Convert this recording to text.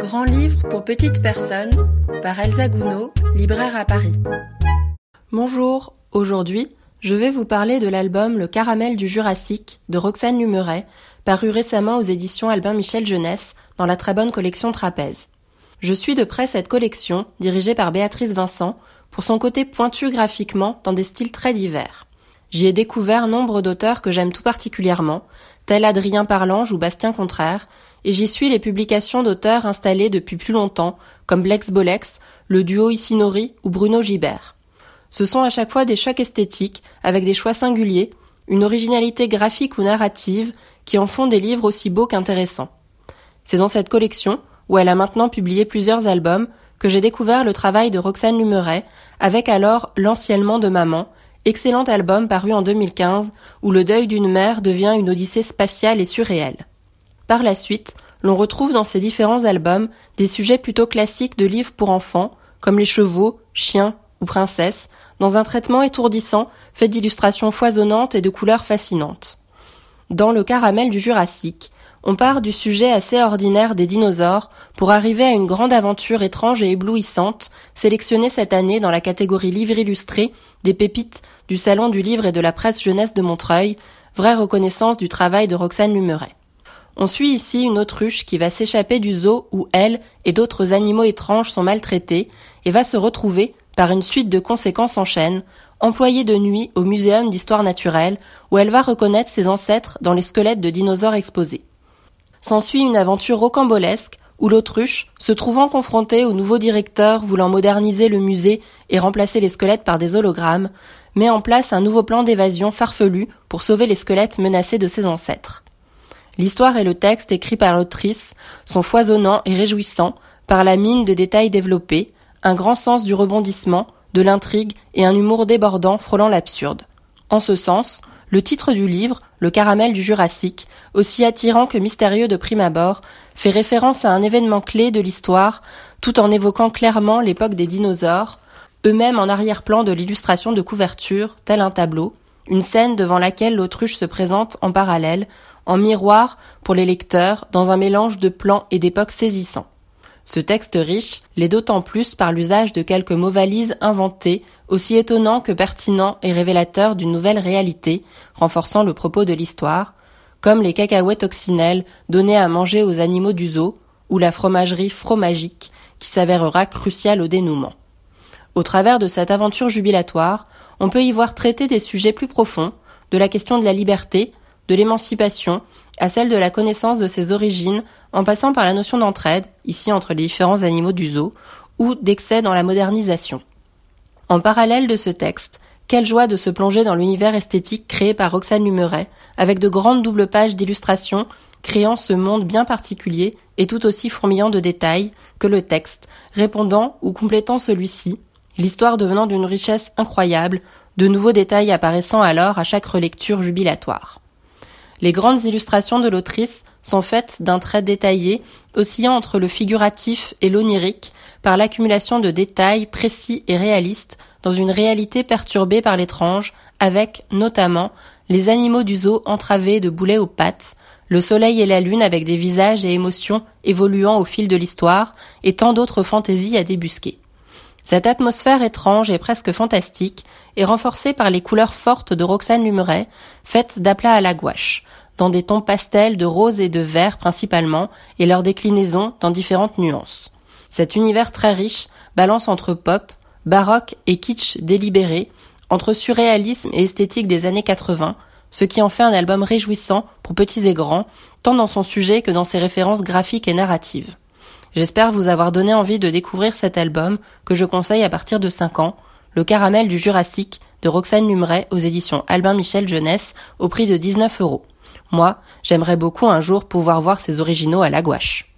Grand livre pour petites personnes par Elsa Gounod, libraire à Paris. Bonjour, aujourd'hui, je vais vous parler de l'album Le caramel du Jurassique de Roxane Lumeret, paru récemment aux éditions Albin Michel Jeunesse dans la très bonne collection Trapèze. Je suis de près cette collection, dirigée par Béatrice Vincent, pour son côté pointu graphiquement dans des styles très divers. J'y ai découvert nombre d'auteurs que j'aime tout particulièrement, tel Adrien Parlange ou Bastien Contraire, et j'y suis les publications d'auteurs installés depuis plus longtemps, comme Blex Bolex, le duo Isinori ou Bruno Gibert. Ce sont à chaque fois des chocs esthétiques, avec des choix singuliers, une originalité graphique ou narrative, qui en font des livres aussi beaux qu'intéressants. C'est dans cette collection, où elle a maintenant publié plusieurs albums, que j'ai découvert le travail de Roxane Lumeret, avec alors L'anciennement de maman, excellent album paru en 2015, où le deuil d'une mère devient une odyssée spatiale et surréelle. Par la suite, l'on retrouve dans ces différents albums des sujets plutôt classiques de livres pour enfants, comme les chevaux, chiens ou princesses, dans un traitement étourdissant fait d'illustrations foisonnantes et de couleurs fascinantes. Dans le caramel du Jurassique, on part du sujet assez ordinaire des dinosaures pour arriver à une grande aventure étrange et éblouissante, sélectionnée cette année dans la catégorie livre illustré des pépites du Salon du livre et de la presse jeunesse de Montreuil, vraie reconnaissance du travail de Roxane Lumeret. On suit ici une autruche qui va s'échapper du zoo où elle et d'autres animaux étranges sont maltraités et va se retrouver, par une suite de conséquences en chaîne, employée de nuit au Muséum d'histoire naturelle où elle va reconnaître ses ancêtres dans les squelettes de dinosaures exposés. S'ensuit une aventure rocambolesque où l'autruche, se trouvant confrontée au nouveau directeur voulant moderniser le musée et remplacer les squelettes par des hologrammes, met en place un nouveau plan d'évasion farfelu pour sauver les squelettes menacés de ses ancêtres. L'histoire et le texte écrit par l'autrice sont foisonnants et réjouissants par la mine de détails développés, un grand sens du rebondissement, de l'intrigue et un humour débordant frôlant l'absurde. En ce sens, le titre du livre, Le caramel du Jurassique, aussi attirant que mystérieux de prime abord, fait référence à un événement clé de l'histoire, tout en évoquant clairement l'époque des dinosaures, eux-mêmes en arrière-plan de l'illustration de couverture, tel un tableau, une scène devant laquelle l'autruche se présente en parallèle, en miroir pour les lecteurs, dans un mélange de plans et d'époques saisissants. Ce texte riche l'est d'autant plus par l'usage de quelques mots valises inventés, aussi étonnants que pertinents et révélateurs d'une nouvelle réalité, renforçant le propos de l'histoire, comme les cacahuètes occinelles données à manger aux animaux du zoo, ou la fromagerie fromagique, qui s'avérera cruciale au dénouement. Au travers de cette aventure jubilatoire, on peut y voir traiter des sujets plus profonds, de la question de la liberté, de l'émancipation, à celle de la connaissance de ses origines, en passant par la notion d'entraide, ici entre les différents animaux du zoo, ou d'excès dans la modernisation. En parallèle de ce texte, quelle joie de se plonger dans l'univers esthétique créé par Roxane Lumeret, avec de grandes doubles pages d'illustrations, créant ce monde bien particulier et tout aussi fourmillant de détails que le texte, répondant ou complétant celui-ci, l'histoire devenant d'une richesse incroyable, de nouveaux détails apparaissant alors à chaque relecture jubilatoire. Les grandes illustrations de l'autrice sont faites d'un trait détaillé, oscillant entre le figuratif et l'onirique, par l'accumulation de détails précis et réalistes dans une réalité perturbée par l'étrange, avec, notamment, les animaux du zoo entravés de boulets aux pattes, le soleil et la lune avec des visages et émotions évoluant au fil de l'histoire, et tant d'autres fantaisies à débusquer. Cette atmosphère étrange et presque fantastique est renforcée par les couleurs fortes de Roxane Lumeret, faites d'aplat à la gouache, dans des tons pastels de rose et de vert principalement, et leurs déclinaisons dans différentes nuances. Cet univers très riche balance entre pop, baroque et kitsch délibéré, entre surréalisme et esthétique des années 80, ce qui en fait un album réjouissant pour petits et grands, tant dans son sujet que dans ses références graphiques et narratives. J'espère vous avoir donné envie de découvrir cet album que je conseille à partir de 5 ans, Le caramel du Jurassique de Roxane Lumeret aux éditions Albin Michel Jeunesse au prix de 19 euros. Moi, j'aimerais beaucoup un jour pouvoir voir ces originaux à la gouache.